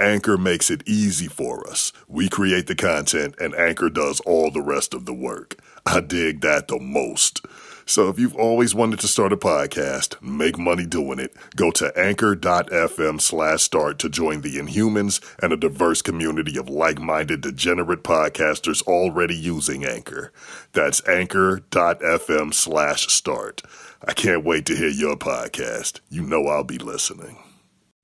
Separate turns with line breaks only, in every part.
Anchor makes it easy for us. We create the content and Anchor does all the rest of the work. I dig that the most. So if you've always wanted to start a podcast, make money doing it, go to anchor.fm slash start to join the Inhumans and a diverse community of like-minded degenerate podcasters already using Anchor. That's anchor.fm slash start. I can't wait to hear your podcast. You know I'll be listening.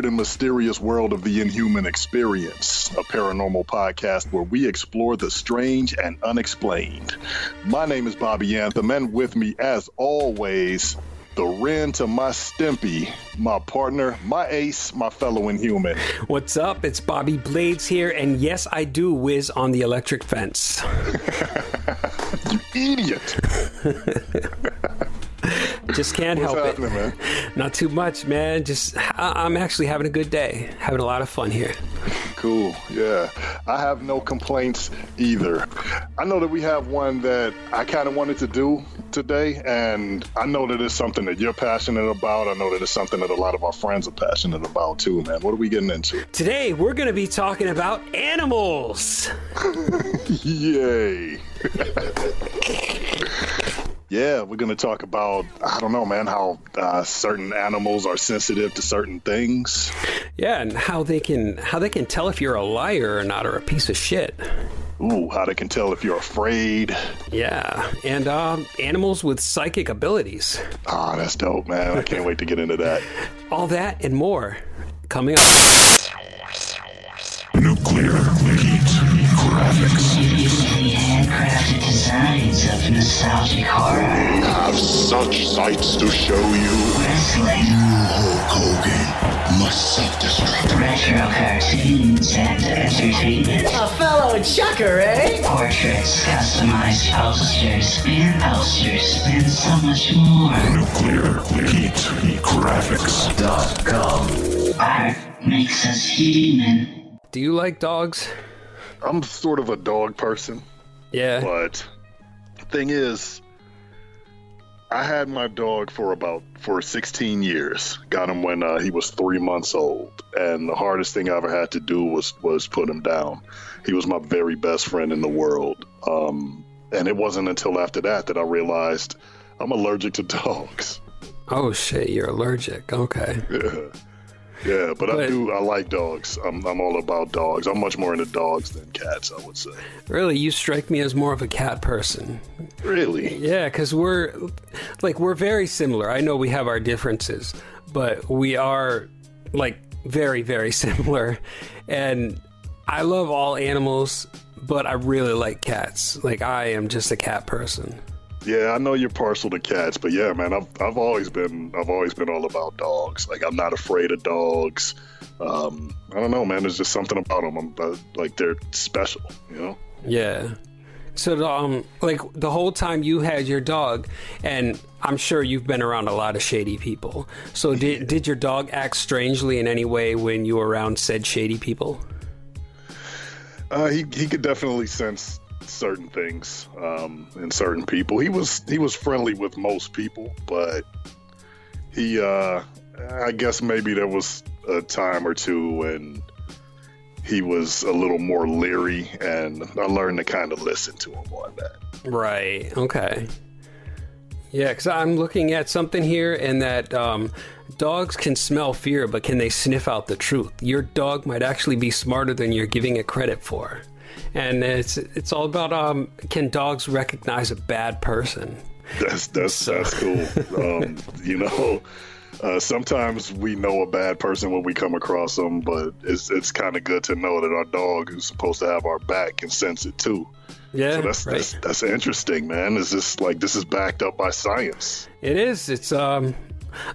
weird and mysterious world of the Inhuman Experience, a paranormal podcast where we explore the strange and unexplained. My name is Bobby Anthem, and with me, as always, the Ren to my Stimpy, my partner, my ace, my fellow Inhuman.
What's up? It's Bobby Blades here, and yes, I do whiz on the electric fence.
You idiot!
Just can't help it.
man?
Not too much, man. Just I- I'm actually having a good day, having a lot of fun here.
Cool, yeah. I have no complaints either. I know that we have one that I kind of wanted to do today, and I know that it's something that you're passionate about. I know that it's something that a lot of our friends are passionate about too, man. What are we getting into?
Today we're going to be talking about animals.
Yay! Yeah, we're going to talk about, I don't know, man, how uh, certain animals are sensitive to certain things.
Yeah, and how they can how they can tell if you're a liar or not or a piece of shit.
Ooh, how they can tell if you're afraid.
Yeah, and um, animals with psychic abilities.
Ah, that's dope, man. I can't wait to get into that.
All that and more coming up.
Nuclear heat graphics.
Beautifully of nostalgic horror,
Have such sights to show you.
wrestling,
Hulk Hogan must self-destruct.
retro cartoons, and entertainment.
A fellow chucker, eh?
Portraits, customized posters, and posters, and so much more.
Nuclear heat graphics.
Art makes us human.
Do you like dogs?
I'm sort of a dog person.
Yeah.
But thing is, I had my dog for about for 16 years. Got him when uh, he was three months old, and the hardest thing I ever had to do was was put him down. He was my very best friend in the world. Um, and it wasn't until after that that I realized I'm allergic to dogs.
Oh shit, you're allergic. Okay.
Yeah. Yeah, but, I do. I like dogs. I'm, I'm all about dogs. I'm much more into dogs than cats. I would say.
Really, you strike me as more of a cat person.
Really?
Yeah, because we're like we're very similar. I know we have our differences, but we are like very very similar. And I love all animals, but I really like cats. Like I am just a cat person.
Yeah, I know you're partial to cats, but yeah, man, I've I've always been I've always been all about dogs. Like I'm not afraid of dogs. Um, I don't know, man. There's just something about them. I'm uh, like they're special, you know.
Yeah. So, um, like the whole time you had your dog, and I'm sure you've been around a lot of shady people. So, did did your dog act strangely in any way when you were around said shady people?
Uh, he he could definitely sense certain things um, in certain people. He was he was friendly with most people, but he uh, I guess maybe there was a time or two when he was a little more leery, and I learned to kind of listen to him on that.
Right. Okay. Yeah, because I'm looking at something here, and that um, dogs can smell fear, but can they sniff out the truth? Your dog might actually be smarter than you're giving it credit for, and it's it's all about um, can dogs recognize a bad person?
That's that's that's cool. Um, you know, uh, sometimes we know a bad person when we come across them, but it's it's kind of good to know that our dog, who's supposed to have our back, can sense it too.
Yeah,
So that's
right.
that's that's interesting, man. Is this like this is backed up by science?
It is. It's um,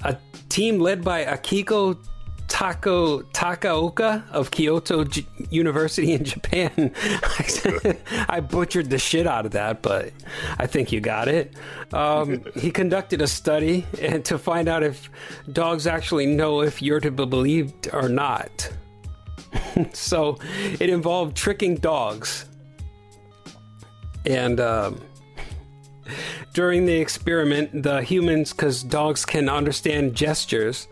a team led by Akiko Tako Takaoka of Kyoto J- University in Japan. I butchered the shit out of that, but I think you got it. Um, he conducted a study and to find out if dogs actually know if you're to be believed or not. so it involved tricking dogs. And um, during the experiment, the humans, because dogs can understand gestures,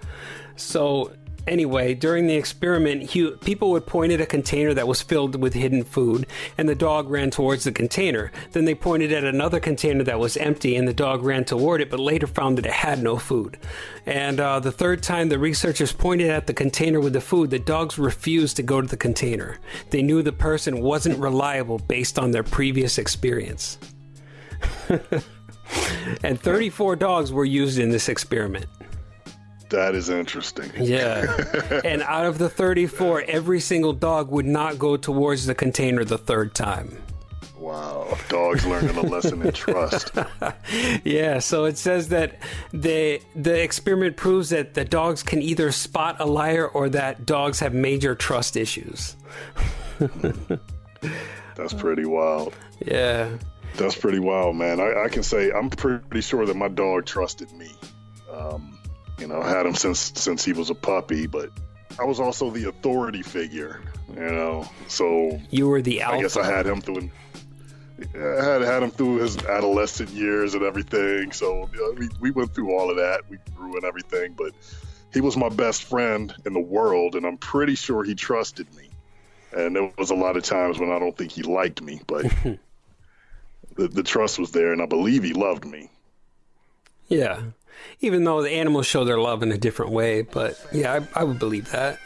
so anyway, during the experiment, hu- people would point at a container that was filled with hidden food, and the dog ran towards the container. Then they pointed at another container that was empty, and the dog ran toward it, but later found that it had no food. And uh, the third time the researchers pointed at the container with the food, the dogs refused to go to the container. They knew the person wasn't reliable based on their previous experience. and 34 dogs were used in this experiment.
That is interesting.
Yeah. and out of the 34, every single dog would not go towards the container the third time.
Wow, dogs learning a lesson in trust.
Yeah, so it says that the the experiment proves that the dogs can either spot a liar or that dogs have major trust issues.
That's pretty wild.
Yeah.
That's pretty wild, man. I, I can say I'm pretty sure that my dog trusted me. Um, you know, I had him since since he was a puppy, but I was also the authority figure. You know, so
You were the alpha.
I guess I had him through. I had had him through his adolescent years and everything. So you know, we we went through all of that. We grew and everything, but he was my best friend in the world, and I'm pretty sure he trusted me. And there was a lot of times when I don't think he liked me, but the, the trust was there, and I believe he loved me.
Yeah. Even though the animals show their love in a different way, but yeah, I, I would believe that.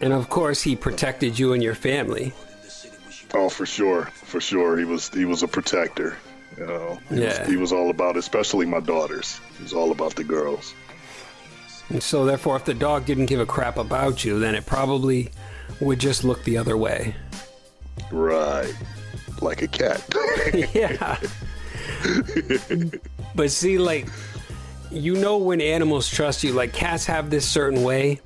And of course, he protected you and your family.
Oh, for sure, for sure. He was he was a protector. You know, he,
Yeah.
was, he was all about, especially my daughters. He was all about the girls.
And so, therefore, if the dog didn't give a crap about you, then it probably would just look the other way.
Right, like a cat.
yeah. but see, like, you know when animals trust you. Like, cats have this certain way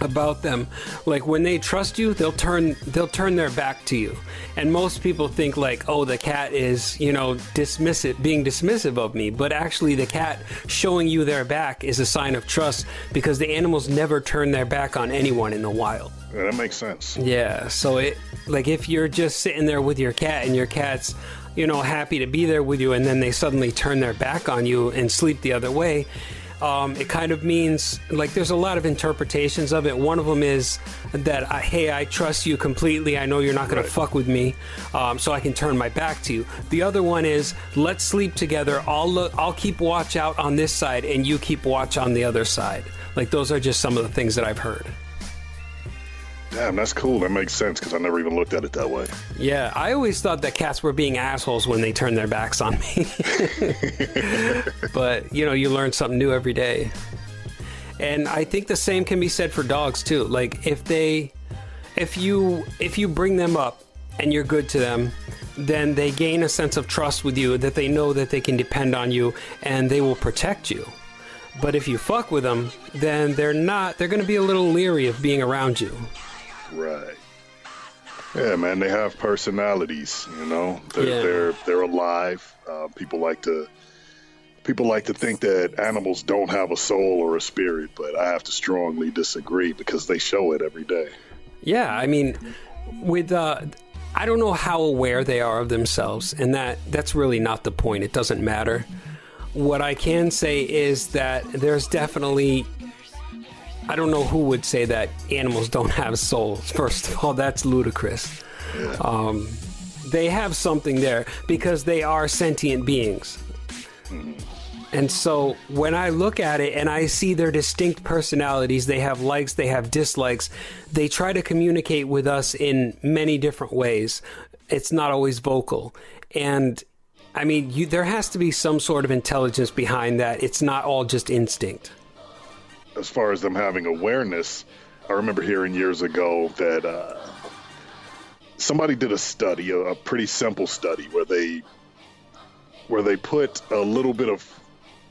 about them. Like, when they trust you, they'll turn they'll turn their back to you. And most people think like, oh, the cat is you know dismissive, being dismissive of me. But actually, the cat showing you their back is a sign of trust because the animals never turn their back on anyone in the wild.
Yeah, that makes sense.
Yeah, so it like if you're just sitting there with your cat and your cat's, you know, happy to be there with you, and then they suddenly turn their back on you and sleep the other way, um, it kind of means like there's a lot of interpretations of it. One of them is that I, hey, I trust you completely. I know you're not going
Right.
to fuck with me, um, so I can turn my back to you. The other one is let's sleep together. I'll look, I'll keep watch out on this side, and you keep watch on the other side. Like those are just some of the things that I've heard.
Damn, that's cool. That makes sense because I never even looked at it that way.
Yeah, I always thought that cats were being assholes when they turned their backs on me. but, you know, you learn something new every day. And I think the same can be said for dogs too. Like if they if you if you bring them up and you're good to them, then they gain a sense of trust with you that they know that they can depend on you and they will protect you. But if you fuck with them, then they're not they're going to be a little leery of being around you.
Right. Yeah, man, they have personalities. You know, they're
Yeah.
they're, they're alive. Uh, people like to people like to think that animals don't have a soul or a spirit, but I have to strongly disagree because they show it every day.
Yeah, I mean, with uh, I don't know how aware they are of themselves, and that that's really not the point. It doesn't matter. What I can say is that there's definitely. I don't know who would say that animals don't have souls. First of all, that's ludicrous. Um, they have something there because they are sentient beings. And so when I look at it and I see their distinct personalities, they have likes, they have dislikes, they try to communicate with us in many different ways. It's not always vocal. And I mean, you, there has to be some sort of intelligence behind that. It's not all just instinct.
As far as them having awareness, I remember hearing years ago that uh, somebody did a study, a, a pretty simple study, where they where they put a little bit of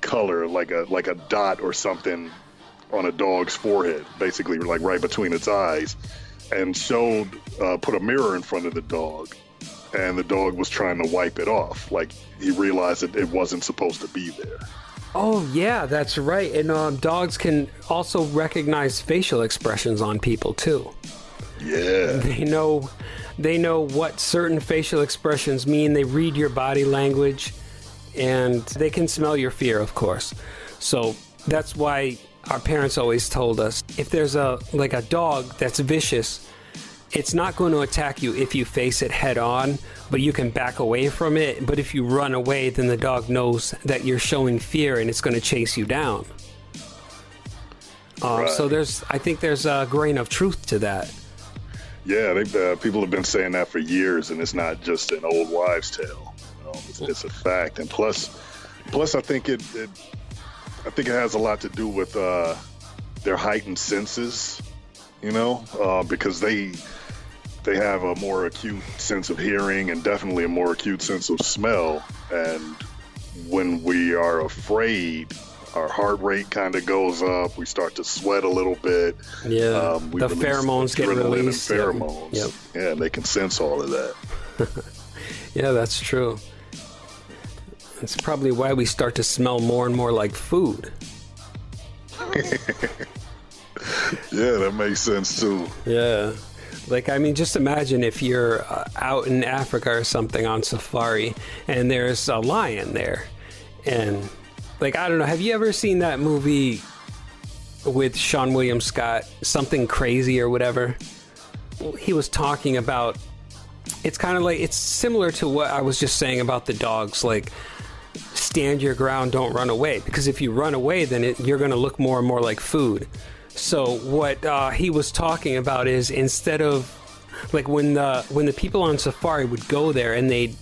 color, like a like a dot or something, on a dog's forehead, basically like right between its eyes, and showed uh, put a mirror in front of the dog, and the dog was trying to wipe it off, like he realized that it wasn't supposed to be there.
Oh yeah, that's right. And um, dogs can also recognize facial expressions on people too.
Yeah,
They know, they know what certain facial expressions mean. They read your body language, and they can smell your fear, of course. So that's why our parents always told us if there's a like a dog that's vicious, it's not going to attack you if you face it head on, but you can back away from it. But if you run away, then the dog knows that you're showing fear and it's going to chase you down. Uh, So there's, I think there's a grain of truth to that.
yeah. They, uh, people have been saying that for years, and it's not just an old wives' tale. You know, it's, it's a fact. And plus, plus, I think it, it, I think it has a lot to do with uh, their heightened senses. You know, uh, because they they have a more acute sense of hearing and definitely a more acute sense of smell. And when we are afraid, our heart rate kind of goes up. We start to sweat a little bit.
Yeah,
Um,
the pheromones get released. Yep.
Pheromones.
Yep.
Yeah, and they can sense all of that.
Yeah, that's true. That's probably why we start to smell more and more like food.
Yeah, that makes sense too.
Yeah. Like, I mean, just imagine if you're uh, out in Africa or something on safari and there's a lion there. And, like, I don't know, have you ever seen that movie with Seann William Scott, Something Crazy or whatever? He was talking about it's kind of like it's similar to what I was just saying about the dogs. Like, stand your ground, don't run away. Because if you run away, then it, you're going to look more and more like food. So what uh, he was talking about is instead of like when the when the people on safari would go there and they'd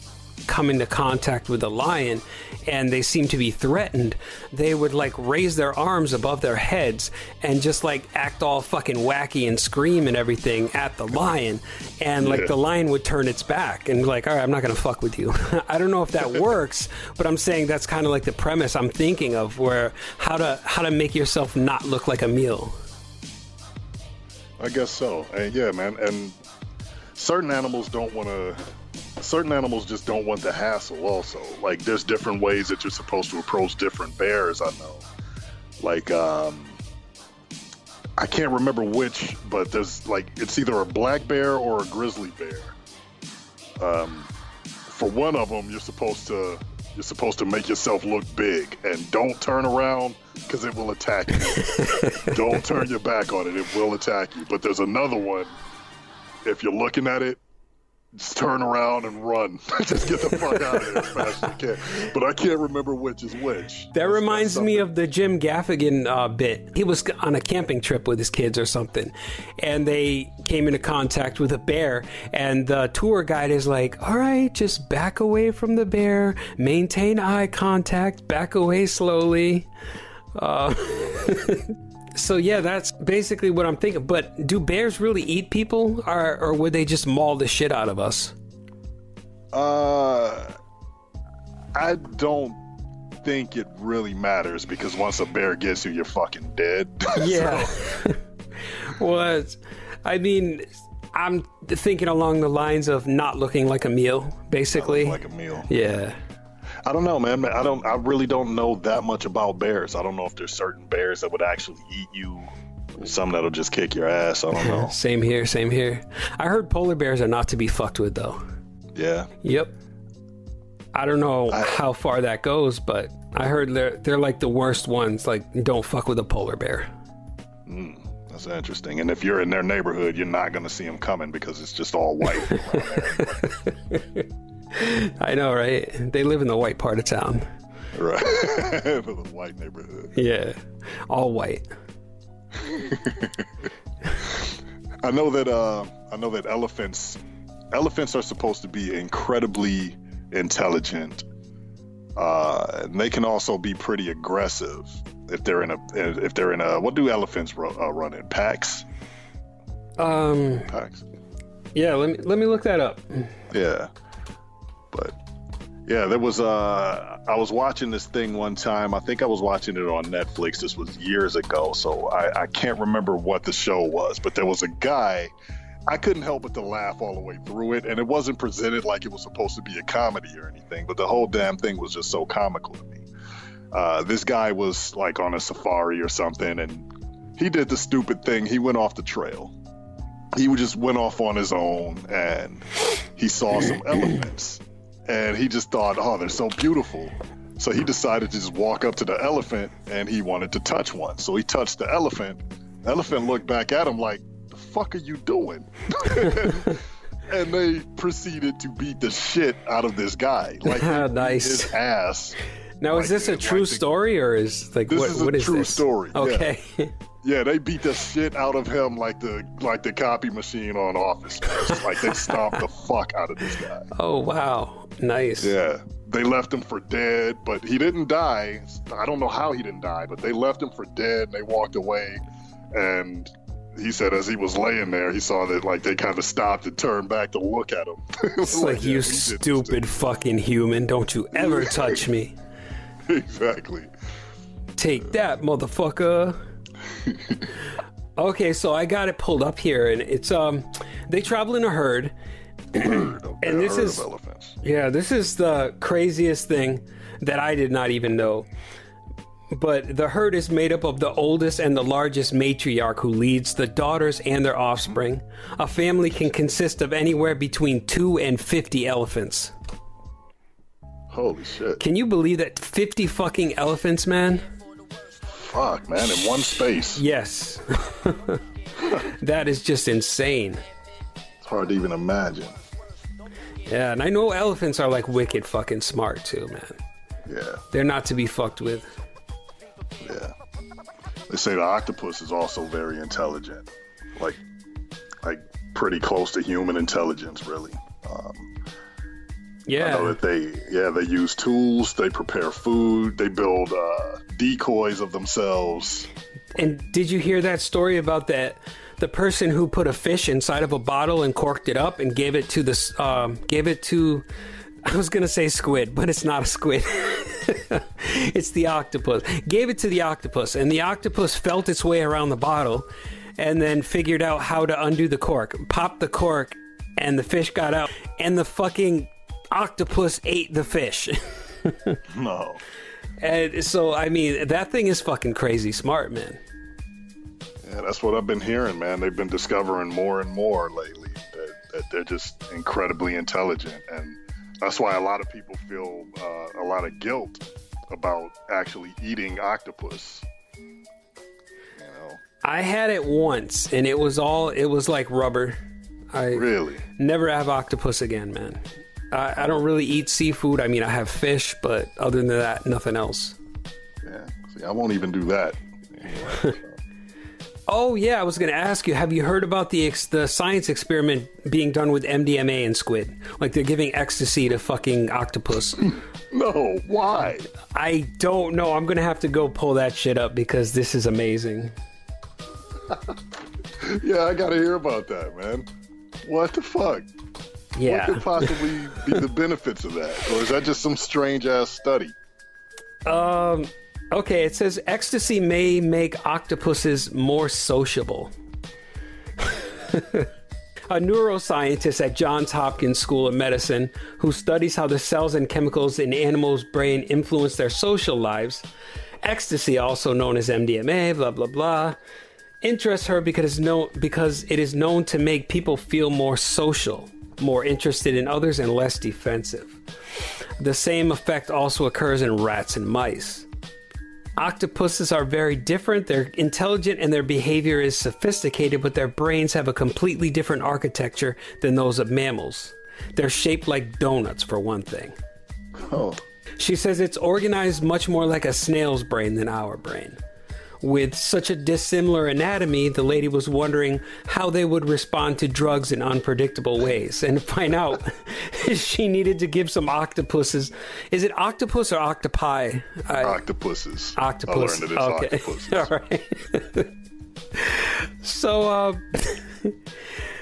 come into contact with a lion and they seem to be threatened, they would like raise their arms above their heads and just like act all fucking wacky and scream and everything at the lion. And like
Yeah.
the lion would turn its back and be like, all right, I'm not going to fuck with you. I don't know if that works, but I'm saying that's kind of like the premise I'm thinking of where how to how to make yourself not look like a meal.
I guess so. And yeah, man. And certain animals don't want to. Certain animals just don't want the hassle. Also, like there's different ways that you're supposed to approach different bears. I know. Like, um, I can't remember which, but there's like it's either a black bear or a grizzly bear. Um, for one of them, you're supposed to you're supposed to make yourself look big and don't turn around because it will attack you. don't turn your back on it; it will attack you. But there's another one. If you're looking at it, just turn around and run. just get the fuck out of here as fast as you can. But I can't remember which is which.
That
That's-
reminds
that's
me of the Jim Gaffigan uh, bit. He was on a camping trip with his kids or something, and they came into contact with a bear. And the tour guide is like, "All right, just back away from the bear, maintain eye contact, back away slowly." Uh, so yeah, that's basically what I'm thinking. But do bears really eat people, or, or would they just maul the shit out of us?
Uh, I don't think it really matters because once a bear gets you, you're fucking dead.
Yeah. well, I mean, I'm thinking along the lines of not looking like a meal, basically.
like a meal.
yeah.
I don't know, man. I don't. I really don't know that much about bears. I don't know if there's certain bears that would actually eat you Some that'll just kick your ass. I don't know.
Same here, same here. I heard polar bears are not to be fucked with though.
Yeah.
Yep. I don't know
I-
how far that goes, but I heard they're they're like the worst ones. Like, don't fuck with a polar bear.
Hmm, that's interesting. And if you're in their neighborhood, you're not going to see them coming because it's just all white.
I know, right? They live in the white part of town.
right. The white neighborhood.
Yeah, all white.
I know that uh, I know that elephants elephants are supposed to be incredibly intelligent. Uh, and they can also be pretty aggressive if they're in a if they're in a what do elephants ru- uh, run in packs?
Um,
Packs.
yeah. Let me let me look that up.
Yeah. But yeah, there was uh I was watching this thing one time. I think I was watching it on Netflix. This was years ago, so I, I can't remember what the show was, but there was a guy I couldn't help but to laugh all the way through it, and it wasn't presented like it was supposed to be a comedy or anything, but the whole damn thing was just so comical to me. Uh, this guy was like on a safari or something, and he did the stupid thing. He went off the trail. He just went off on his own, and he saw some elephants, and he just thought, "Oh, they're so beautiful." So he decided to just walk up to the elephant, and he wanted to touch one. So he touched the elephant. The elephant looked back at him like, "The fuck are you doing?" and they proceeded to beat the shit out of this guy, like
Nice.
his ass.
Now, is this a true
like the-
story or is like
This
what?
is a
what is
true
this?
story.
Okay.
Yeah, they beat the shit out of him like the like the copy machine on Office. Like they stomped the fuck out of this guy.
oh wow, nice.
Yeah, they left him for dead, but he didn't die. I don't know how he didn't die, but they left him for dead. And they walked away, and he said as he was laying there, he saw that like they kind of stopped and turned back to look at him.
It's like
yeah,
you stupid fucking human! Don't you ever touch me?
exactly.
Take that, motherfucker. okay, so I got it pulled up here, and it's um, they travel in a herd.
Bird, okay,
And this is- Yeah, this is the craziest thing that I did not even know. But the herd is made up of the oldest and the largest matriarch who leads the daughters and their offspring. A family can consist of anywhere between 2 and 50 elephants.
Holy shit!
Can you believe that 50 fucking elephants, man?
Fuck, man, in one space.
Yes. that is just insane.
It's hard to even imagine.
Yeah, and I know elephants are like wicked fucking smart too, man.
Yeah,
They're not to be fucked with.
yeah. They say the octopus is also very intelligent, like, like pretty close to human intelligence, really. Um, I know
Yeah.
that they, yeah, they use tools, they prepare food, they build uh, decoys of themselves.
And did you hear that story about that the person who put a fish inside of a bottle and corked it up and gave it to the um, gave it to I was gonna say squid, but it's not a squid. it's the octopus. Gave it to the octopus, and the octopus felt its way around the bottle, and then figured out how to undo the cork. Popped the cork, and the fish got out, and the fucking octopus ate the fish.
No,
and so, I mean, that thing is fucking crazy smart, man.
yeah, that's what I've been hearing, man. They've been discovering more and more lately that, that they're just incredibly intelligent, and that's why a lot of people feel uh, a lot of guilt about actually eating octopus. You know,
I had it once, and it was all it was like rubber. I
really.
never have octopus again, man. I, I don't really eat seafood. I mean, I have fish, but other than that, nothing else.
Yeah. See, I won't even do that.
Oh yeah, I was going to ask you. Have you heard about the ex- the science experiment being done with MDMA and squid? Like they're giving ecstasy to fucking octopus.
no, why?
I don't know. I'm going to have to go pull that shit up because this is amazing.
Yeah, I gotta hear about that, man. What the fuck? What could possibly be the benefits of that? Or is that just some strange ass study?
Um. Okay, it says ecstasy may make octopuses more sociable. A neuroscientist at Johns Hopkins School of Medicine who studies how the cells and chemicals in animals' brain influence their social lives. Ecstasy, also known as MDMA, blah blah blah, interests her because it's known because it is known to make people feel more social, more interested in others, and less defensive. The same effect also occurs in rats and mice. Octopuses are very different. They're intelligent and their behavior is sophisticated, but their brains have a completely different architecture than those of mammals. They're shaped like donuts, for one thing.
Oh,
She says it's organized much more like a snail's brain than our brain. With such a dissimilar anatomy, the lady was wondering how they would respond to drugs in unpredictable ways. And to find out, she needed to give some octopuses. Is it octopus or octopi? I,
octopuses.
octopus.
I learned that it's octopuses.
All right. so, uh,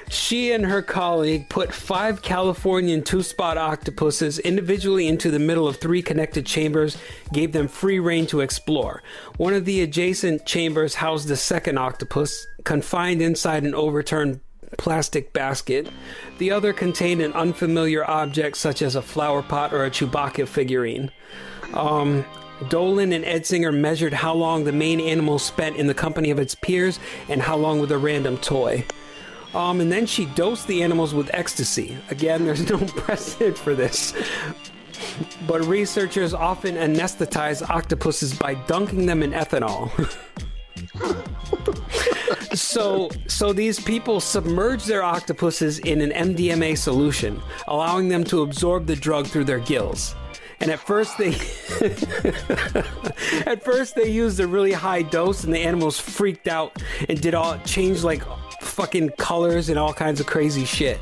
she and her colleague put five Californian two spot octopuses individually into the middle of three connected chambers, gave them free rein to explore. One of the adjacent chambers housed the second octopus, confined inside an overturned plastic basket. The other contained an unfamiliar object such as a flower pot or a Chewbacca figurine. Um, Dölen and Edsinger measured how long the main animal spent in the company of its peers and how long with a random toy. Um, and then she dosed the animals with ecstasy. Again, there's no precedent for this. But researchers often anesthetize octopuses by dunking them in ethanol. so, so these people submerge their octopuses in an MDMA solution, allowing them to absorb the drug through their gills. And at first they at first they used a really high dose and the animals freaked out and did all changed like fucking colors and all kinds of crazy shit.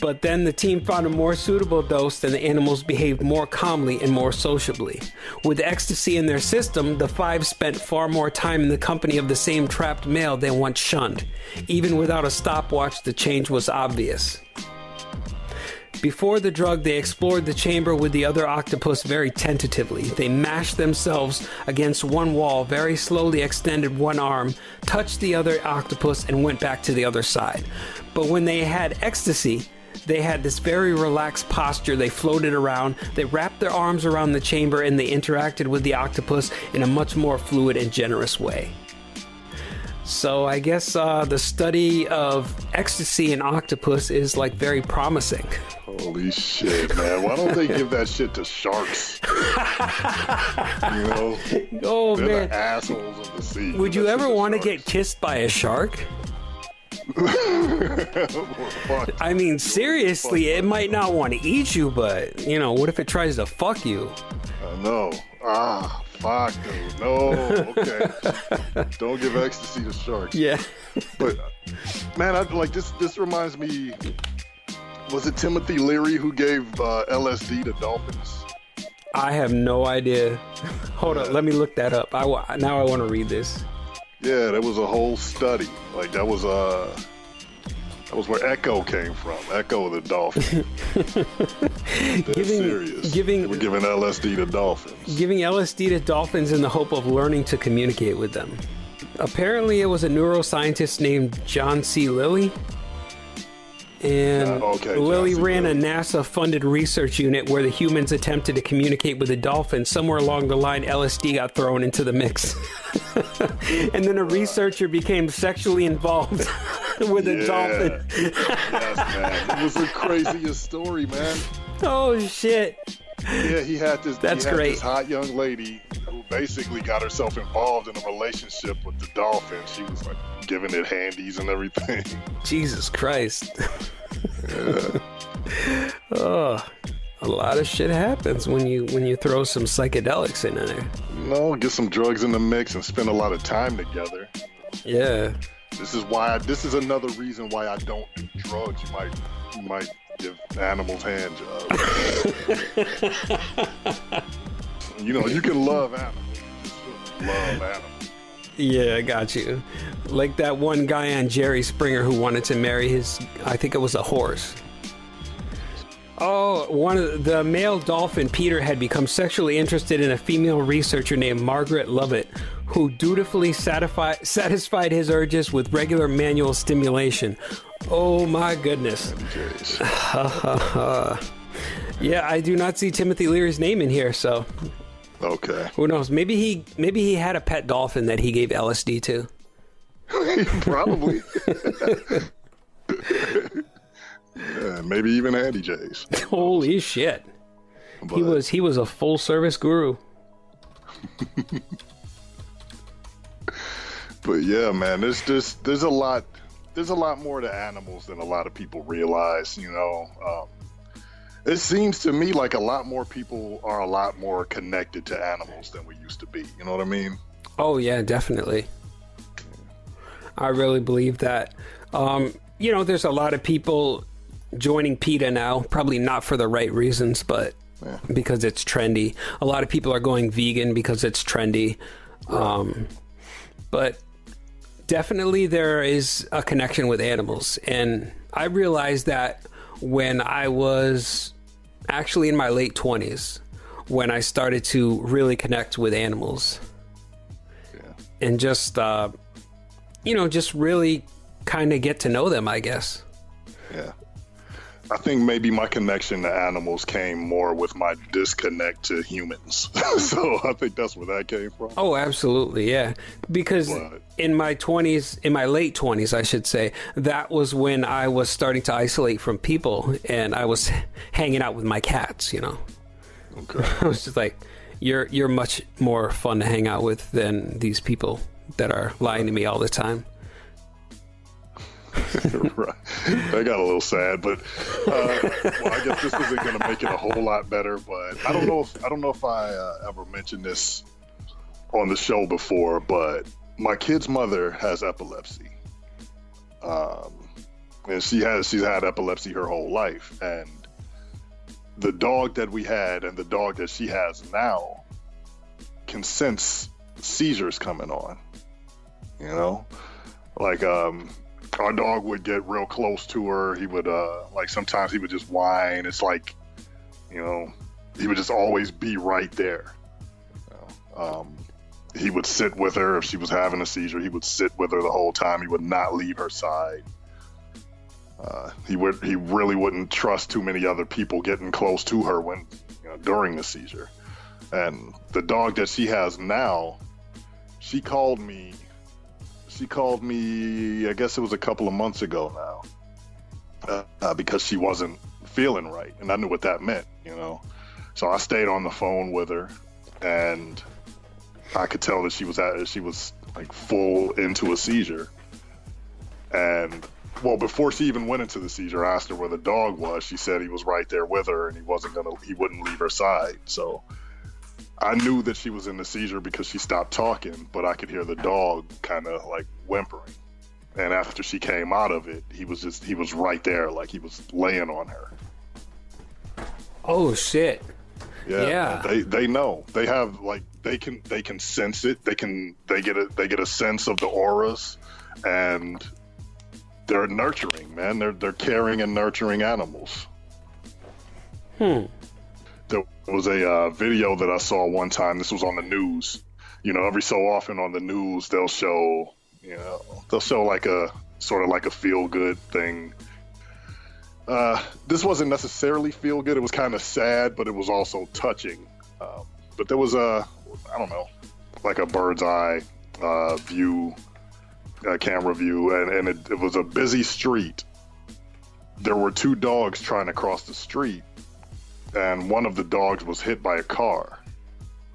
But then the team found a more suitable dose and the animals behaved more calmly and more sociably. With ecstasy in their system, the five spent far more time in the company of the same trapped male they once shunned. Even without a stopwatch, the change was obvious. Before the drug, they explored the chamber with the other octopus very tentatively. They mashed themselves against one wall, very slowly extended one arm, touched the other octopus, and went back to the other side. But when they had ecstasy, they had this very relaxed posture. They floated around, they wrapped their arms around the chamber, and they interacted with the octopus in a much more fluid and generous way. So I guess uh, the study of ecstasy in octopus is like very promising.
Holy shit, man! Why don't they give that shit to sharks? you know,
Oh
they're
man,
the assholes of the sea.
would you ever want to get kissed by a shark? I mean, seriously, it might not want to eat you, but you know, what if it tries to fuck you?
Uh, no. Ah, fuck. No. Okay. Don't give ecstasy to sharks.
Yeah.
But man, I, like this. This reminds me. Was it Timothy Leary who gave uh, LSD to dolphins?
I have no idea. Hold on, let me look that up. I now I want to read this.
Yeah, that was a whole study. Like that was uh that was where Ecco came from. Ecco the dolphin.
Giving-
serious.
giving-
They were giving LSD to dolphins.
Giving LSD to dolphins in the hope of learning to communicate with them. Apparently, it was a neuroscientist named John C. Lilly. And
Uh, okay,
Lilly ran a NASA funded research unit where the humans attempted to communicate with the dolphins. Somewhere along the line, LSD got thrown into the mix. and then a researcher became sexually involved with a dolphin.
yes, man. It was the craziest story, man.
Oh, shit.
Yeah, he had this.
That's
had
great.
This hot young lady who basically got herself involved in a relationship with the dolphin. She was like giving it handies and everything.
Jesus Christ. oh, a lot of shit happens when you when you throw some psychedelics in there.
You know, get some drugs in the mix and spend a lot of time together.
Yeah.
This is why. I, this is another reason why I don't do drugs. You might, you might give animals hand jobs. you know, you can love animals. Love animals.
Yeah, I got you. Like that one guy on Jerry Springer who wanted to marry his I think it was a horse. Oh, one of the male dolphin Peter had become sexually interested in a female researcher named Margaret Lovatt, who dutifully satisfi- satisfied his urges with regular manual stimulation. Oh my goodness. Yeah, I do not see Timothy Leary's name in here, so
Okay.
who knows? Maybe he maybe he had a pet dolphin that he gave LSD to.
Probably. yeah, maybe even Andy J's.
Holy shit. He was he was a full service guru.
But yeah, man, there's just there's a lot there's a lot more to animals than a lot of people realize. You know, um, it seems to me like a lot more people are a lot more connected to animals than we used to be. You know what I mean?
Oh yeah, definitely. I really believe that. Um, you know, there's a lot of people joining PETA now, probably not for the right reasons, but because it's trendy. A lot of people are going vegan because it's trendy. Um, but definitely there is a connection with animals. And I realized that when I was actually in my late 20s, when I started to really connect with animals and just uh, you know just really kind of get to know them i guess
Yeah. I think maybe my connection to animals came more with my disconnect to humans. so I think that's where that came from.
oh absolutely yeah because
Right.
in my 20s in my late 20s i should say that was when i was starting to isolate from people and i was hanging out with my cats you know
Okay.
i was just like you're you're much more fun to hang out with than these people that are lying to me all the time
right. That got a little sad, but uh, well, I guess this isn't going to make it a whole lot better. But I don't know if I don't know if I uh, ever mentioned this on the show before, but my kid's mother has epilepsy, um, and she has she's had epilepsy her whole life, and the dog that we had and the dog that she has now can sense seizures coming on. You know, like um, our dog would get real close to her. He would uh, like sometimes he would just whine. It's like, you know, he would just always be right there. Um, he would sit with her if she was having a seizure. He would sit with her the whole time. He would not leave her side. Uh, he would. He really wouldn't trust too many other people getting close to her when, you know, during the seizure. And the dog that she has now, she called me. She called me. I guess it was a couple of months ago now, uh, uh, because she wasn't feeling right, and I knew what that meant. You know, so I stayed on the phone with her, and I could tell that she was at. She was like full into a seizure, and well, before she even went into the seizure, I asked her where the dog was. She said he was right there with her, and he wasn't gonna. He wouldn't leave her side. So I knew that she was in the seizure because she stopped talking, but I could hear the dog kind of like whimpering. And after she came out of it, he was just he was right there, like he was laying on her.
oh shit
Yeah,
Yeah.
They they know. They have like they can they can sense it. They can they get a they get a sense of the auras, and they're nurturing. Man, they're they're caring and nurturing animals.
hmm
There was a uh, video that I saw one time. This was on the news. You know, every so often on the news they'll show you know they'll show like a sort of like a feel good thing. Uh, this wasn't necessarily feel good. It was kind of sad, but it was also touching. Um, but there was a I don't know like a bird's eye uh, view, uh, camera view, and, and it, it was a busy street. There were two dogs trying to cross the street, and one of the dogs was hit by a car.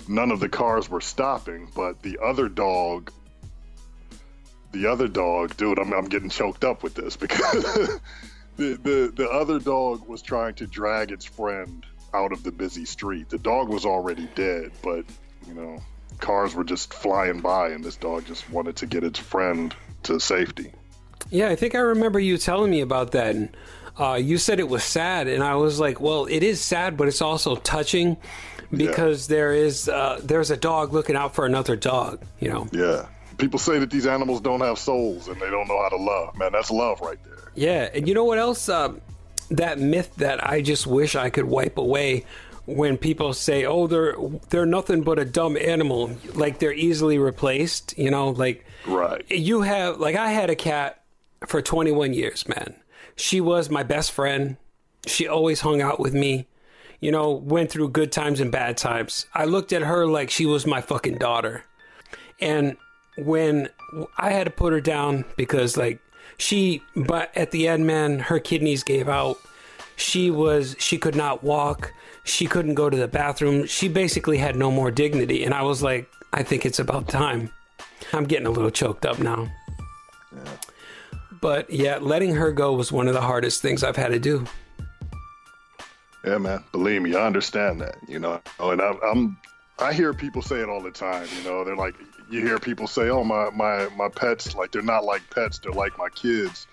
None of the cars were stopping, but the other dog, the other dog, dude, I'm, I'm getting choked up with this because the, the the other dog was trying to drag its friend out of the busy street. The dog was already dead, but you know, cars were just flying by, and this dog just wanted to get its friend to safety.
Yeah, I think I remember you telling me about that. And, uh, you said it was sad, and I was like, "Well, it is sad, but it's also touching because there is uh, there's a dog looking out for another dog." You know?
Yeah. People say that these animals don't have souls and they don't know how to love. Man, that's love right there.
Yeah, and you know what else? Uh, that myth that I just wish I could wipe away when people say, "Oh, they're they're nothing but a dumb animal," like they're easily replaced. You know, like
Right.
you have like I had a cat for 21 years, man. She was my best friend. She always hung out with me. You know, went through good times and bad times. I looked at her like she was my fucking daughter. And when I had to put her down because like she but at the end man her kidneys gave out. She was she could not walk. She couldn't go to the bathroom. She basically had no more dignity and I was like I think it's about time. I'm getting a little choked up now. But yeah, letting her go was one of the hardest things I've had to do.
Yeah, man. Believe me, I understand that. You know, and I, I'm. I hear people say it all the time. You know, they're like, you hear people say, "Oh, my my my pets, like they're not like pets. They're like my kids."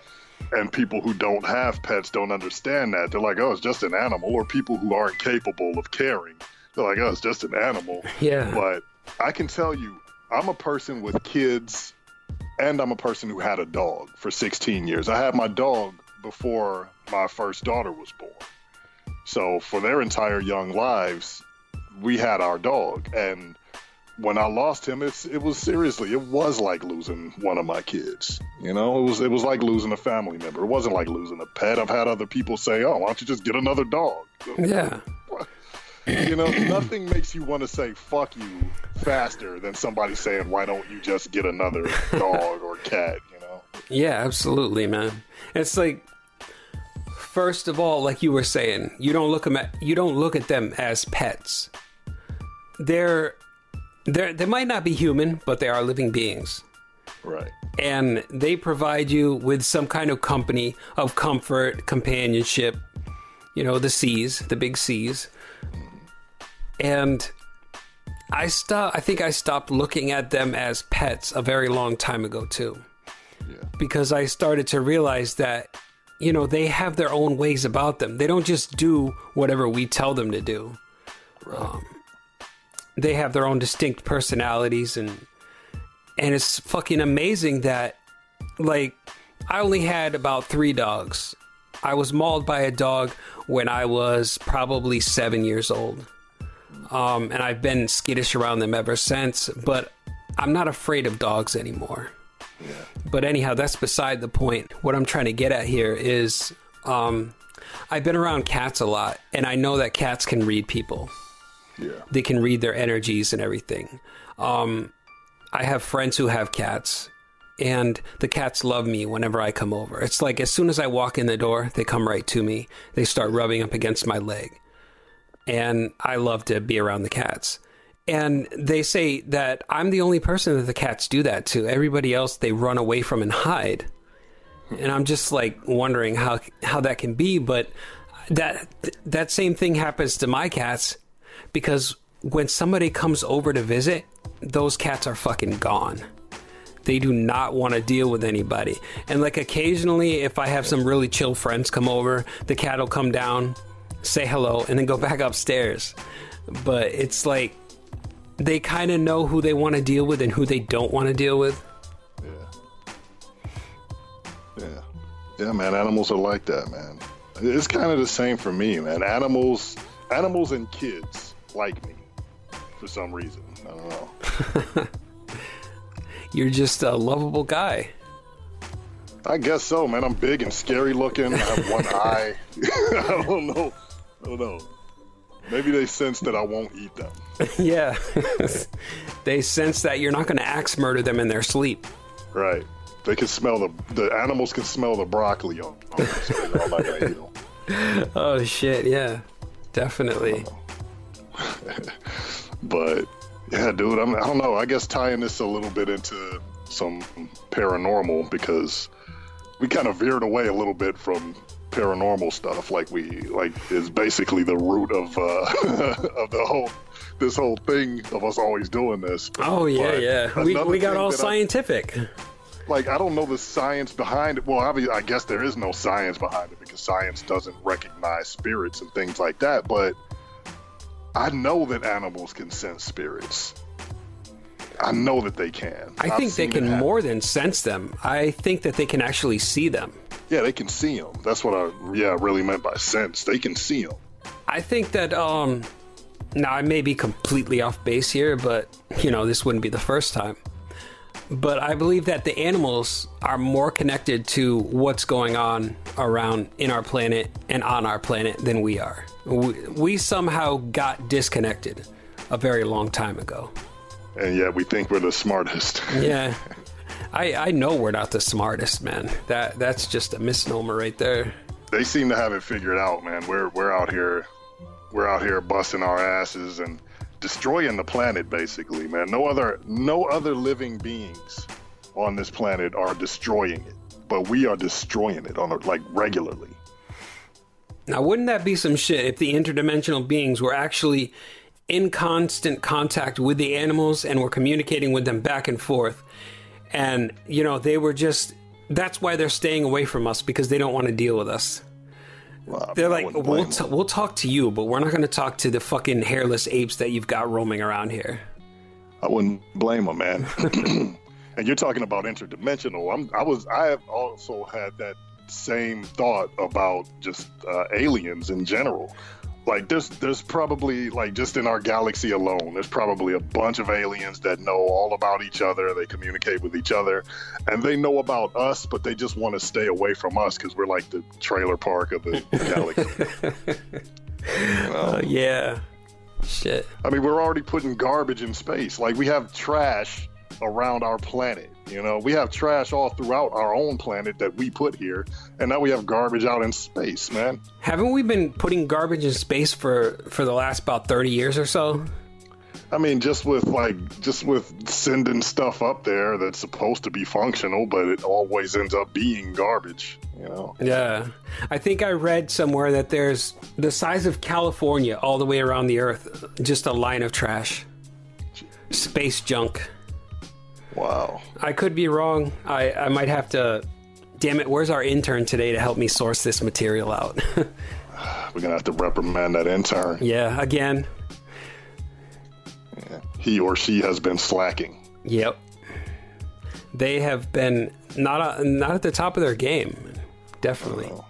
And people who don't have pets don't understand that. They're like, "Oh, it's just an animal," or people who aren't capable of caring. They're like, "Oh, it's just an animal."
Yeah.
But I can tell you, I'm a person with kids, and I'm a person who had a dog for 16 years. I had my dog before my first daughter was born. So for their entire young lives, we had our dog, and when I lost him, it's it was seriously, it was like losing one of my kids. You know, it was it was like losing a family member. It wasn't like losing a pet. I've had other people say, "Oh, why don't you just get another dog?"
Yeah.
You know, nothing makes you want to say "fuck you" faster than somebody saying, "Why don't you just get another dog or cat?" You know.
Yeah, absolutely, man. It's like first of all, like you were saying, you don't look 'em at you don't look at them as pets. They're they they might not be human, but they are living beings.
Right.
And they provide you with some kind of company of comfort, companionship, you know, the C's, the big C's. And I stop I think I stopped looking at them as pets a very long time ago too
Yeah.
because I started to realize that, you know, they have their own ways about them. They don't just do whatever we tell them to do. Um, they have their own distinct personalities, and and it's fucking amazing that, like, I only had about three dogs. I was mauled by a dog when I was probably seven years old. Um, and I've been skittish around them ever since, but I'm not afraid of dogs anymore. But anyhow, that's beside the point. What I'm trying to get at here is um, I've been around cats a lot, and I know that cats can read people.
Yeah.
They can read their energies and everything. Um, I have friends who have cats, and the cats love me whenever I come over. It's like as soon as I walk in the door, they come right to me. They start rubbing up against my leg. And I love to be around the cats. And they say that I'm the only person that the cats do that to. Everybody else they run away from and hide. And I'm just like wondering how how that can be, but that that same thing happens to my cats because when somebody comes over to visit, those cats are fucking gone. They do not want to deal with anybody. And like occasionally, if I have some really chill friends come over, the cat will come down, say hello, and then go back upstairs. But it's like they kind of know who they want to deal with and who they don't want to deal with.
Yeah. Yeah, Yeah, man. Animals are like that, man. It's kind of the same for me, man. Animals, animals and kids like me for some reason. I don't know.
You're just a lovable guy.
I guess so, man. I'm big and scary looking. I have one eye. I don't know. I don't know. Maybe they sense that I won't eat them.
yeah. they sense that you're not going to axe murder them in their sleep.
Right. They can smell the the animals can smell the broccoli on. on so they know I'm not eat them.
Oh, shit. Yeah. Definitely.
But yeah, dude, I'm, I don't know. I guess tying this a little bit into some paranormal because we kind of veered away a little bit from paranormal stuff. Like we like is basically the root of uh, of the whole this whole thing of us always doing this.
Oh, yeah, yeah. We, we got all
that I-
scientific.
like I don't know the science behind it. Well, obviously, I guess there is no science behind it because science doesn't recognize spirits and things like that. But I know that animals can sense spirits. I know that they can.
I
I've
think they can more than sense them. I think that they can actually see them.
Yeah, they can see them. That's what I yeah really meant by sense. They can see them.
I think that um now I may be completely off base here, but you know, this wouldn't be the first time. But I believe that the animals are more connected to what's going on around in our planet and on our planet than we are. We, we somehow got disconnected a very long time ago.
And yet we think we're the smartest.
Yeah. I, I know we're not the smartest, man. That that's just a misnomer right there.
they seem to have it figured out, man. We're we're out here, we're out here busting our asses and destroying the planet, basically, man. No other no other living beings on this planet are destroying it, but we are destroying it on a, like regularly.
Now, wouldn't that be some shit if the interdimensional beings were actually in constant contact with the animals and were communicating with them back and forth? And, you know, they were just. That's why they're staying away from us because they don't want to deal with us.
Well,
They're like, we'll, t- we'll talk to you, but we're not going to talk to the fucking hairless apes that you've got roaming around here.
I wouldn't blame them, man. and you're talking about interdimensional. I'm, I was, I have also had that same thought about just uh, aliens in general. Like there's, there's probably like just in our galaxy alone, there's probably a bunch of aliens that know all about each other. They communicate with each other, and they know about us, but they just want to stay away from us because we're like the trailer park of the galaxy. You know?
Uh, yeah. Shit.
I mean, we're already putting garbage in space. Like we have trash around our planet. You know, we have trash all throughout our own planet that we put here, and now we have garbage out in space, man.
Haven't we been putting garbage in space for, for the last about 30 years or so?
I mean, just with like, just with sending stuff up there that's supposed to be functional, but it always ends up being garbage. You know,
Yeah. I think I read somewhere that there's the size of California all the way around the earth, just a line of trash. Space junk.
Wow.
I could be wrong. I, I might have to. Damn it, where's our intern today to help me source this material out?
We're gonna have to reprimand that intern.
yeah, again.
He or she has been slacking.
Yep. They have been not a, not at the top of their game. Definitely. Oh.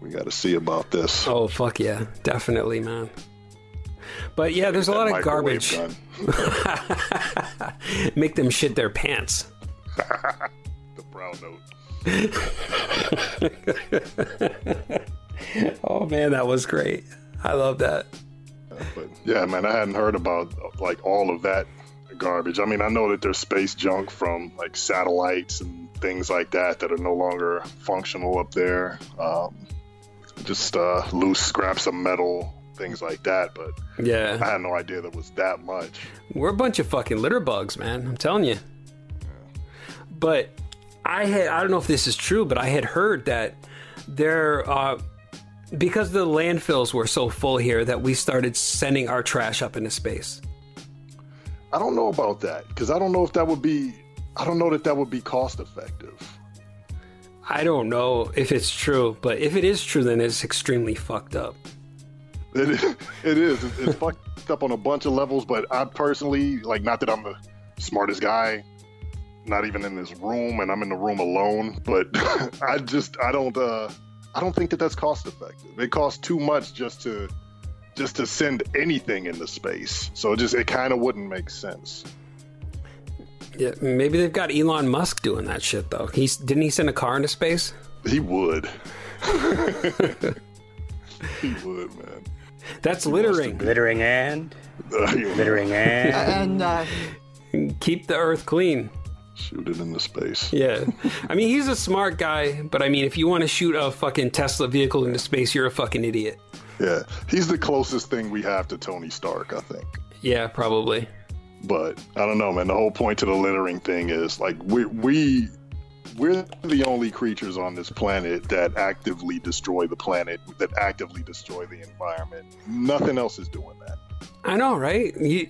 We got to see about this.
Oh fuck yeah, definitely, man. But yeah, there's a lot of garbage. Make them shit their pants.
The brown note.
Oh man, that was great. I love that.
But yeah, man, I hadn't heard about like all of that garbage. I mean, I know that there's space junk from like satellites and things like that that are no longer functional up there. Um, just uh, loose scraps of metal, things like that. But
yeah, I
had no idea there was that much.
we're a bunch of fucking litter bugs, man. I'm telling you. But I had I don't know if this is true, but I had heard that there uh because the landfills were so full here that we started sending our trash up into space.
I don't know about that because I don't know if that would be. I don't know that that would be cost effective.
I don't know if it's true, but if it is true, then it's extremely fucked up.
It is. It is. It's, it's fucked up on a bunch of levels. But I personally, like, not that I'm the smartest guy, not even in this room, and I'm in the room alone. But I just, I don't, uh, I don't think that that's cost effective. It costs too much just to, just to send anything into space. So it just, it kind of wouldn't make sense.
Yeah, maybe they've got Elon Musk doing that shit though. He's didn't he send a car into space?
He would. he would, man.
That's littering.
Glittering and
he would
glittering and
And uh,
Keep the earth clean.
shoot it in the space.
Yeah. I mean, he's a smart guy, but I mean, if you want to shoot a fucking Tesla vehicle into space, you're a fucking idiot.
Yeah, he's the closest thing we have to Tony Stark, I think.
Yeah, probably.
But I don't know, man. The whole point to the littering thing is like we we we're the only creatures on this planet that actively destroy the planet, that actively destroy the environment. Nothing else is doing that.
I know, right? You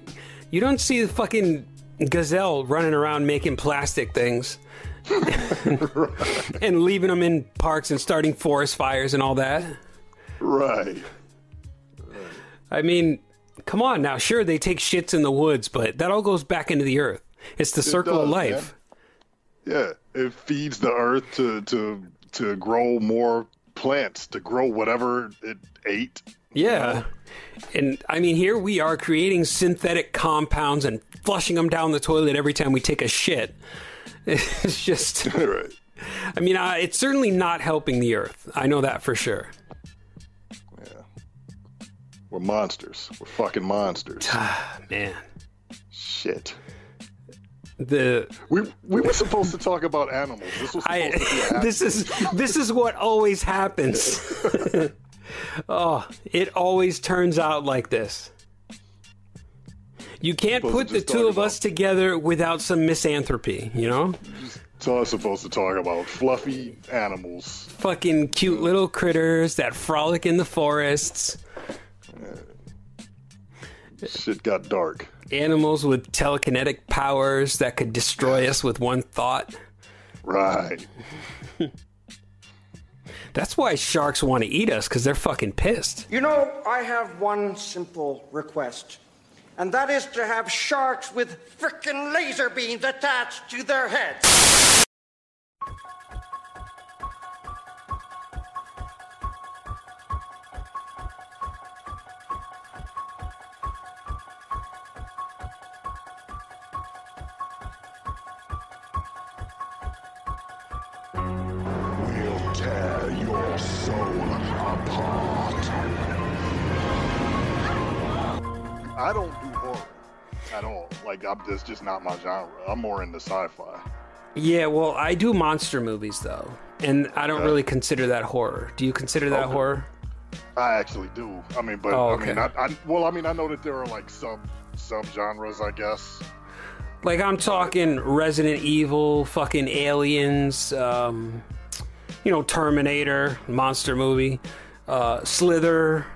you don't see the fucking gazelle running around making plastic things and leaving them in parks and starting forest fires and all that.
Right.
I mean, come on now. Sure, they take shits in the woods, but that all goes back into the earth. It's the circle of
does,
life.
Yeah, it feeds the earth to to to grow more plants, to grow whatever it ate.
Yeah. And I mean, here we are creating synthetic compounds and flushing them down the toilet every time we take a shit. It's just,
right.
I mean, uh, it's certainly not helping the earth. I know that for sure. Yeah.
We're monsters. We're fucking monsters.
Man.
Shit.
The
We we were supposed to talk about animals. This was
I
to be a
this is this is what always happens. oh, it always turns out like this. You can't put the two of us together without some misanthropy, you know?
So I was supposed to talk about fluffy animals.
Fucking cute little critters that frolic in the forests,
Shit got dark.
Animals with telekinetic powers that could destroy us with one thought.
Right.
That's why sharks want to eat us because they're fucking pissed.
You know, I have one simple request, and that is to have sharks with frickin' laser beams attached to their heads.
That's just not my genre. I'm more into sci-fi.
Yeah, well, I do monster movies though, and I don't
Okay.
really consider that horror. Do you consider that
Okay.
horror?
I actually do. I mean, but
Oh,
I mean, I, I well, I mean, I know that there are like some some genres, I guess.
Like I'm talking Resident Evil, fucking Aliens, um, you know, Terminator, monster movie, uh, Slither.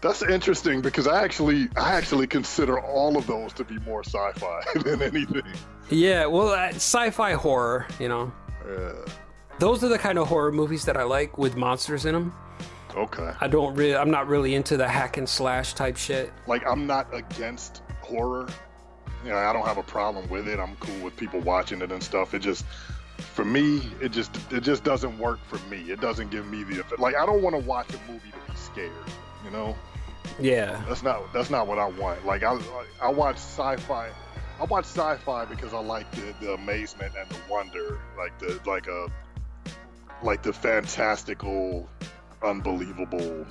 That's interesting because I actually I actually consider all of those to be more sci-fi than anything.
Yeah, well, uh, sci-fi horror. You know,
Yeah.
those are the kind of horror movies that I like with monsters in them.
Okay.
I don't really, I'm not really into the hack and slash type shit.
Like I'm not against horror. You know, I don't have a problem with it. I'm cool with people watching it and stuff. It just for me, it just it just doesn't work for me. It doesn't give me the effect. Like I don't want to watch a movie to be scared. You know,
Yeah,
that's not that's not what I want. Like I I watch sci-fi. I watch sci-fi because I like the, the amazement and the wonder, like the like a like the fantastical, unbelievable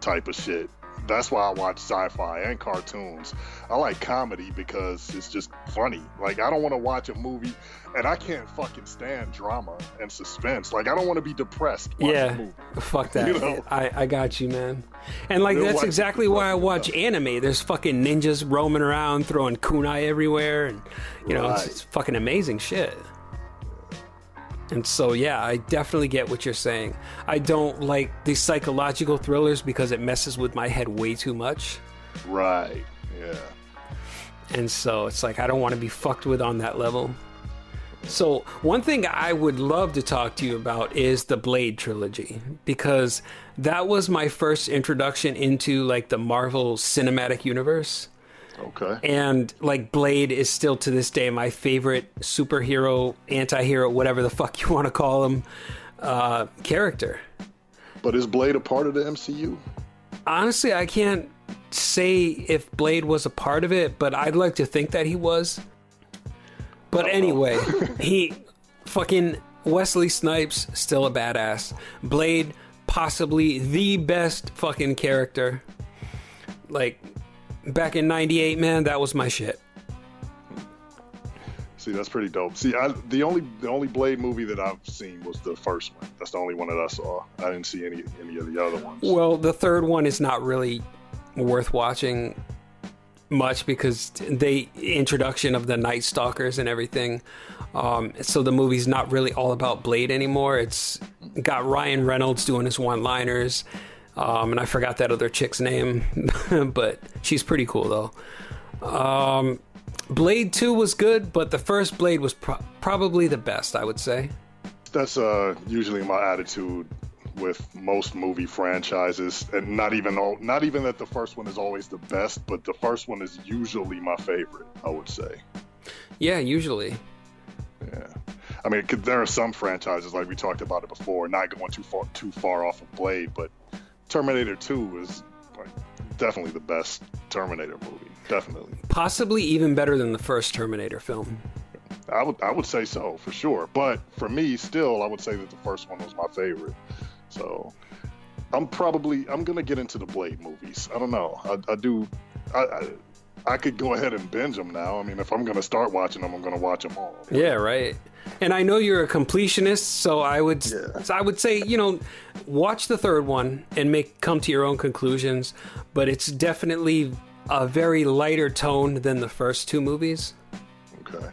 type of shit. That's why I watch sci-fi and cartoons. I like comedy because it's just funny. Like I don't want to watch a movie, and I can't fucking stand drama and suspense. Like I don't want to be depressed. Watching
yeah.
a movie.
Fuck that.
You know?
I, I got you, man. And like
Real
that's
life
exactly why I watch anime. There's fucking ninjas roaming around throwing kunai everywhere, and you know it's, it's fucking amazing shit. And so yeah, I definitely get what you're saying. I don't like these psychological thrillers because it messes with my head way too much.
Right. Yeah.
And so it's like I don't want to be fucked with on that level. So, one thing I would love to talk to you about is the Blade trilogy because that was my first introduction into like the Marvel Cinematic Universe.
Okay.
And like Blade is still to this day my favorite superhero, anti-hero, whatever the fuck you want to call him, uh, character.
But is Blade a part of the MCU?
Honestly, I can't say if Blade was a part of it, but I'd like to think that he was. But anyway, he fucking Wesley Snipes still a badass. Blade possibly the best fucking character. Like back in 98, man, that was my shit.
See, that's pretty dope. See, I, the only the only Blade movie that I've seen was the first one. That's the only one that I saw. I didn't see any any of the other ones.
Well, the third one is not really worth watching much because they introduction of the Night Stalkers and everything. Um, so the movie's not really all about Blade anymore. It's got Ryan Reynolds doing his one-liners, um, and I forgot that other chick's name, but she's pretty cool though. Um, Blade Two was good, but the first Blade was pro- probably the best, I would say.
That's uh, usually my attitude with most movie franchises, and not even all, not even that the first one is always the best, but the first one is usually my favorite. I would say.
Yeah, usually.
Yeah. I mean, there are some franchises like we talked about it before, not going too far too far off of Blade, but Terminator 2 is like, definitely the best Terminator movie. Definitely.
Possibly even better than the first Terminator film.
I would I would say so for sure. But for me, still, I would say that the first one was my favorite. So I'm probably I'm gonna get into the Blade movies. I don't know. I, I do. I, I I could go ahead and binge them now. I mean, if I'm gonna start watching them, I'm gonna watch them all.
Yeah, right. And I know you're a completionist, so I would
Yeah.
so I would say, you know, watch the third one and make come to your own conclusions, but it's definitely a very lighter tone than the first two movies.
Okay.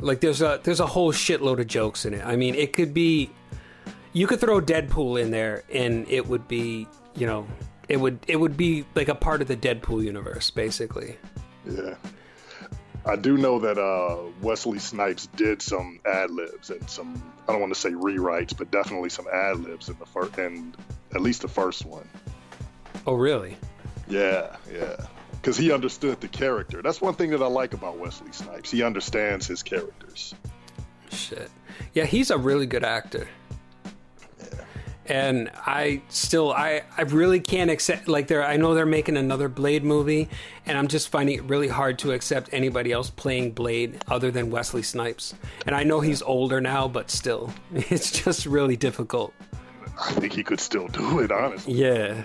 Like there's a there's a whole shitload of jokes in it. I mean, it could be you could throw Deadpool in there and it would be, you know, it would it would be like a part of the Deadpool universe basically.
Yeah. I do know that uh, Wesley Snipes did some ad libs and some I don't want to say rewrites, but definitely some ad libs in the first and at least the first one.
Oh, really?
Yeah, yeah. Because he understood the character. That's one thing that I like about Wesley Snipes. He understands his characters.
Shit. Yeah, he's a really good actor. And I still, I, I really can't accept. Like, they're, I know they're making another Blade movie, and I'm just finding it really hard to accept anybody else playing Blade other than Wesley Snipes. And I know he's older now, but still, it's just really difficult.
I think he could still do it, honestly.
Yeah.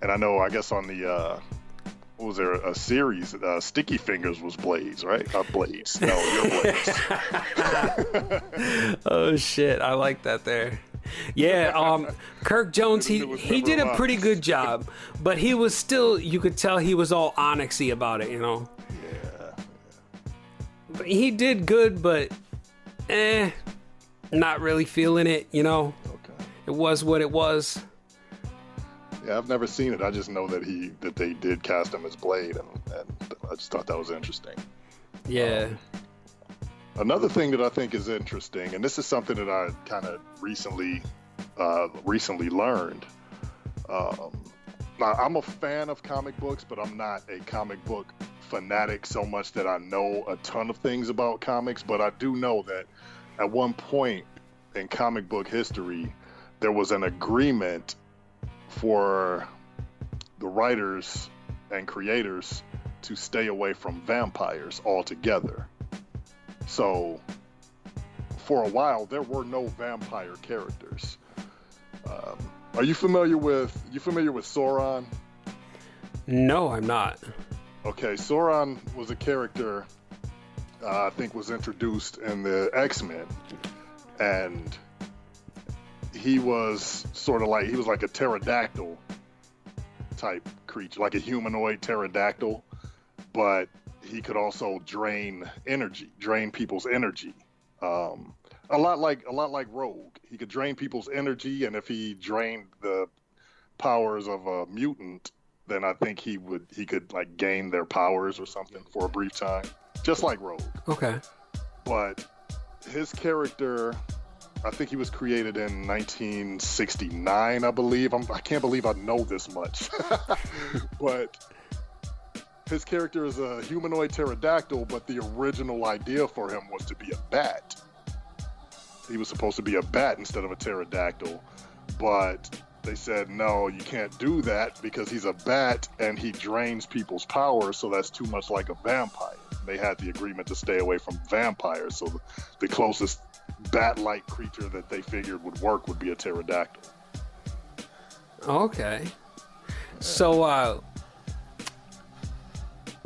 And I know, I guess on the uh, what was there a series? Uh, Sticky Fingaz was Blades, right? Not Blades. No, you're Blades.
Oh shit, I like that there. Yeah, um, Kirk Jones, he he did a pretty good job, but he was still, you could tell he was all onyxy about it, you know.
yeah.
But he did good, but eh, not really feeling it, you know.
Okay.
It was what it was.
Yeah, I've never seen it. I just know that he that they did cast him as Blade, and, and I just thought that was interesting.
Yeah.
Another thing that I think is interesting, and this is something that I kind of recently uh, recently learned. Um, now, I'm a fan of comic books, but I'm not a comic book fanatic so much that I know a ton of things about comics. But I do know that at one point in comic book history, there was an agreement for the writers and creators to stay away from vampires altogether. So, for a while, there were no vampire characters. Um, are you familiar with you familiar with Sauron?
No, I'm not.
Okay, Sauron was a character uh, I think was introduced in the X Men, and he was sort of like he was like a pterodactyl type creature, like a humanoid pterodactyl, but he could also drain energy, drain people's energy. Um, a lot like a lot like Rogue, he could drain people's energy, and if he drained the powers of a mutant, then I think he would he could like gain their powers or something for a brief time, just like Rogue.
Okay.
But his character, I think he was created in 1969, I believe. I'm, I can't believe I know this much, but his character is a humanoid pterodactyl, but the original idea for him was to be a bat. He was supposed to be a bat instead of a pterodactyl, but they said no, you can't do that because he's a bat and he drains people's power, so that's too much like a vampire. They had the agreement to stay away from vampires, so the, closest bat-like creature that they figured would work would be a pterodactyl.
Okay. So, uh,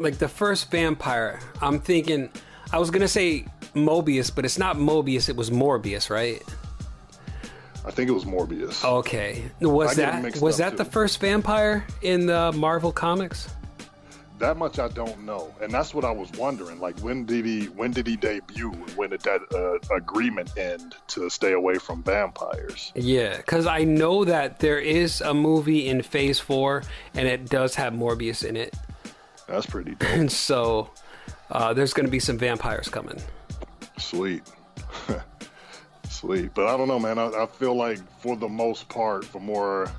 like the first vampire, I'm thinking, I was gonna say Mobius, but it's not Mobius, it was Morbius, right?
I think it was Morbius.
Okay. Was
I
that was that the first vampire in the Marvel comics?
That much I don't know, and that's what I was wondering. Like, when did he when did he debut? When did that uh, agreement end to stay away from vampires?
Yeah, because I know that there is a movie in Phase Four, and it does have Morbius in it,
That's pretty dope.
and so uh, there's going to be some vampires coming.
Sweet. Sweet. But I don't know, man. I, I feel like for the most part, for more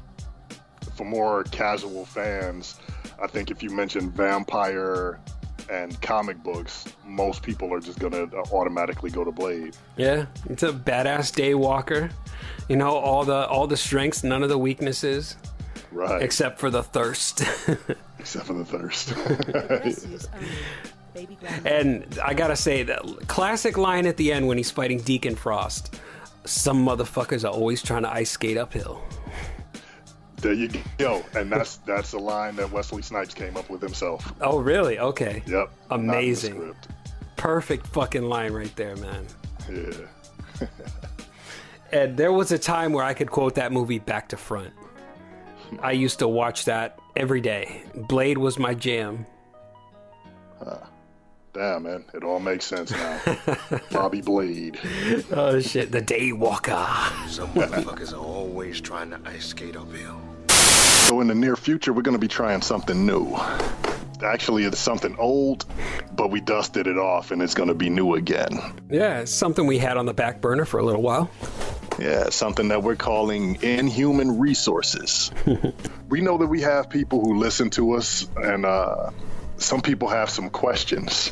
for more casual fans, I think if you mention vampire and comic books, most people are just gonna automatically go to Blade.
Yeah, it's a badass daywalker. You know all the all the strengths, none of the weaknesses,
Right.
except for the thirst.
Except for the thirst.
Rescues only. Um, baby grandma.
and I gotta say that classic line at the end when he's fighting Deacon Frost. Some motherfuckers are always trying to ice skate uphill.
There you go. And that's that's a line that Wesley Snipes came up with himself.
Oh, really? Okay.
Yep. not in the
Amazing. Perfect fucking line right there, man.
Yeah.
And there was a time where I could quote that movie back to front. I used to watch that every day. Blade was my jam.
Damn, man. It all makes sense now. Bobby Blade.
Oh shit, the Daywalker.
Some motherfuckers are always trying to ice skate uphill.
So in the near future, we're going to be trying something new. Actually, it's something old, but we dusted it off, and it's going to be new again.
Yeah, it's something we had on the back burner for a little while.
Yeah, something that we're calling inhuman resources. we know that we have people who listen to us, and uh, some people have some questions.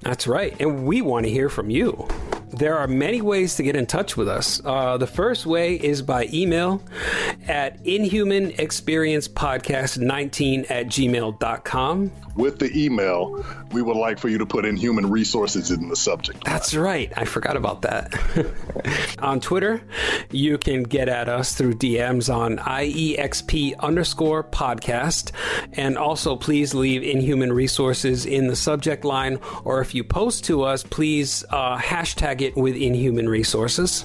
That's right, and we want to hear from you. There are many ways to get in touch with us. Uh, the first way is by email at inhumanexperiencepodcast19 at gmail.com.
With the email, we would like for you to put inhuman resources in the subject.
That's right. I forgot about that. on Twitter, you can get at us through DMs on IEXP underscore podcast. And also, please leave Inhuman Resources in the subject line. Or if you post to us, please uh, hashtag it with Inhuman Resources.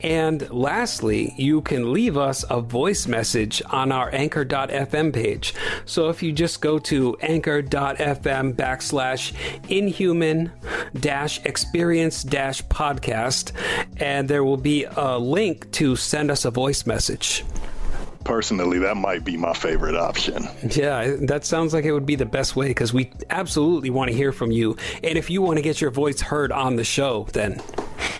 And lastly, you can leave us a voice message on our anchor.fm page. So if you just go to anchor.fm backslash inhuman dash experience dash podcast, and there will be a link to send us a voice message.
Personally, that might be my favorite option.
Yeah, that sounds like it would be the best way because we absolutely want to hear from you. And if you want to get your voice heard on the show, then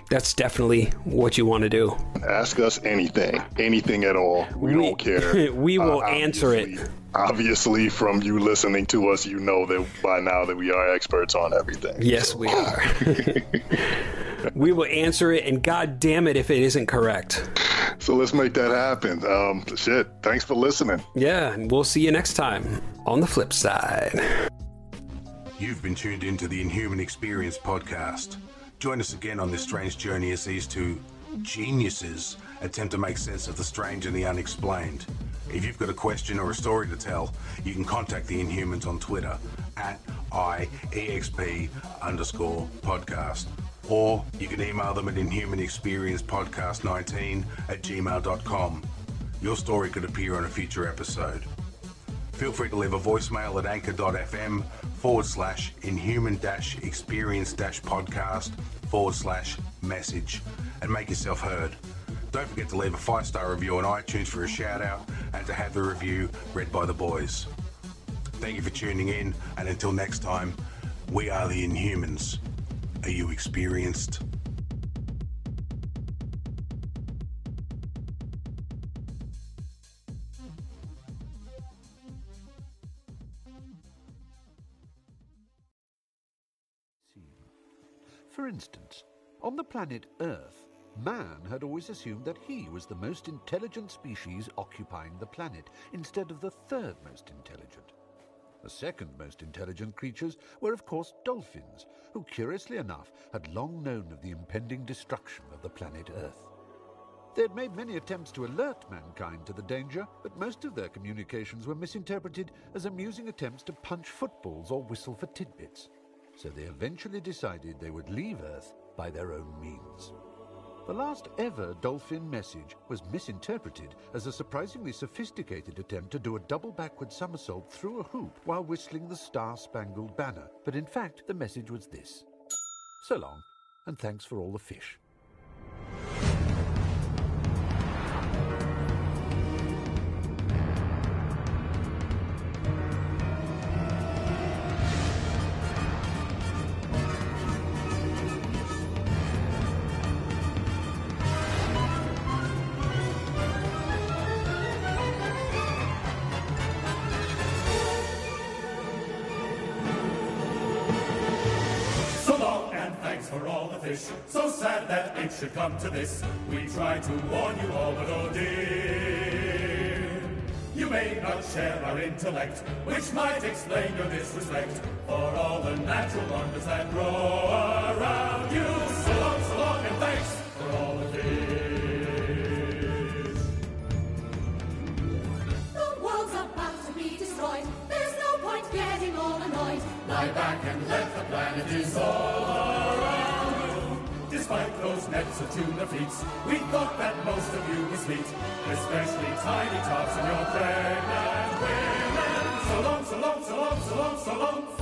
that's definitely what you want to do.
Ask us anything, anything at all. We,
We-
don't care.
we will
Uh,
answer it.
obviously- Obviously, from you listening to us, you know that by now that we are experts on everything.
Yes, we are. we will answer it, and god damn it if it isn't correct.
So let's make that happen. Um, shit. Thanks for listening.
Yeah, and we'll see you next time on the flip side.
You've been tuned into the Inhuman Experience podcast. Join us again on this strange journey as these two geniuses attempt to make sense of the strange and the unexplained. If you've got a question or a story to tell, you can contact the Inhumans on Twitter at IEXP underscore podcast. Or you can email them at inhumanexperiencepodcast19 at gmail.com. Your story could appear on a future episode. Feel free to leave a voicemail at anchor.fm forward slash inhuman dash experience dash podcast forward slash message and make yourself heard. Don't forget to leave a five star review on iTunes for a shout out and to have the review read by the boys. Thank you for tuning in, and until next time, we are the Inhumans. You experienced?
For instance, on the planet Earth, man had always assumed that he was the most intelligent species occupying the planet, instead of the third most intelligent. The second most intelligent creatures were, of course, dolphins, who, curiously enough, had long known of the impending destruction of the planet Earth. They had made many attempts to alert mankind to the danger, but most of their communications were misinterpreted as amusing attempts to punch footballs or whistle for tidbits. So they eventually decided they would leave Earth by their own means. The last ever dolphin message was misinterpreted as a surprisingly sophisticated attempt to do a double backward somersault through a hoop while whistling the Star Spangled Banner. But in fact, the message was this So long, and thanks for all the fish.
This. We tried to warn you all, but oh dear. You may not share our intellect, which might explain your disrespect for all the natural wonders that grow around you. dancer to the fleets, We thought that most of you were sweet, especially tiny tops and your pregnant women. So long, so long, so long, so long, so long.